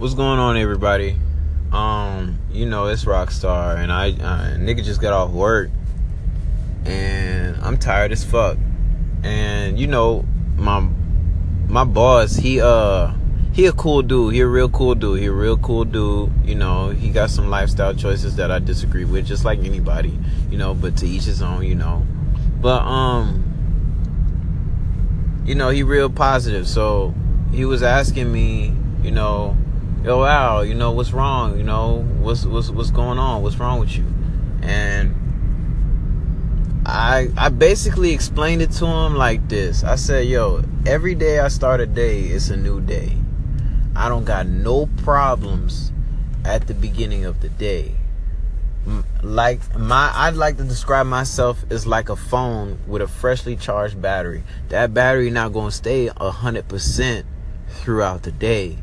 What's going on, everybody? Um, you know it's Rockstar, and I, uh, nigga just got off work, and I'm tired as fuck. And you know my my boss, he uh he a cool dude. He a real cool dude. He a real cool dude. You know, he got some lifestyle choices that I disagree with, just like anybody. You know, but to each his own. You know, but um, you know, he real positive. So he was asking me, you know, yo, Al, you know, what's wrong? You know, what's what's what's going on? What's wrong with you? And I I basically explained it to him like this. I said, yo, every day I start a day, it's a new day. I don't got no problems at the beginning of the day. Like my I'd like to describe myself as like a phone with a freshly charged battery. That battery not going to stay 100% throughout the day.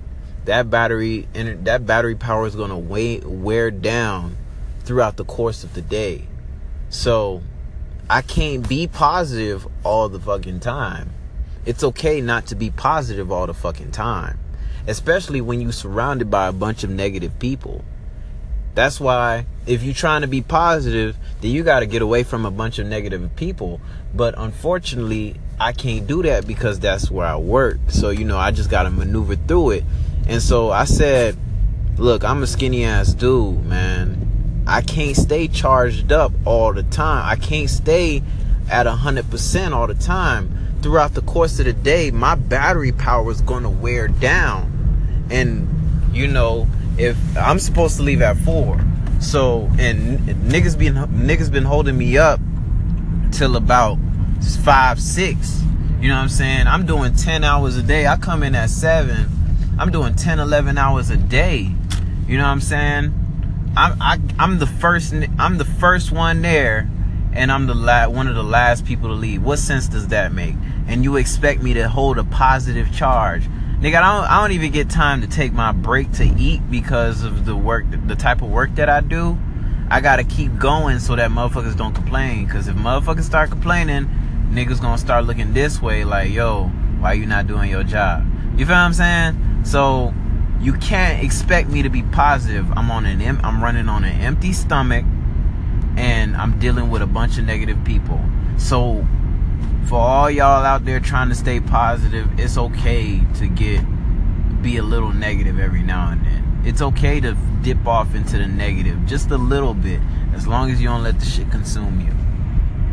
That battery that battery power is going to wear down throughout the course of the day. So I can't be positive all the fucking time. It's okay not to be positive all the fucking time especially when you're surrounded by a bunch of negative people. That's why if you're trying to be positive, then you got to get away from a bunch of negative people. But unfortunately, I can't do that because that's where I work. So, you know, I just got to maneuver through it. And so I said, look, I'm a skinny ass dude, man. I can't stay charged up all the time. I can't stay at 100% all the time. Throughout the course of the day, my battery power is going to wear down and you know if I'm supposed to leave at four, so and niggas been niggas been holding me up till about five six. You know what I'm saying? I'm doing 10 hours a day. I come in at 7. I'm doing 10, 11 hours a day. You know what I'm saying? I'm I, i am the first I'm the first one there and I'm the la- one of the last people to leave. What sense does that make? And you expect me to hold a positive charge Nigga, I don't, I don't even get time to take my break to eat because of the work, the type of work that I do. I gotta keep going so that motherfuckers don't complain. Cause if motherfuckers start complaining, niggas gonna start looking this way like, yo, why you not doing your job? You feel what I'm saying? So you can't expect me to be positive. I'm on an, I'm running on an empty stomach, and I'm dealing with a bunch of negative people. So for all y'all out there trying to stay positive, it's okay to get be a little negative every now and then. It's okay to dip off into the negative just a little bit as long as you don't let the shit consume you.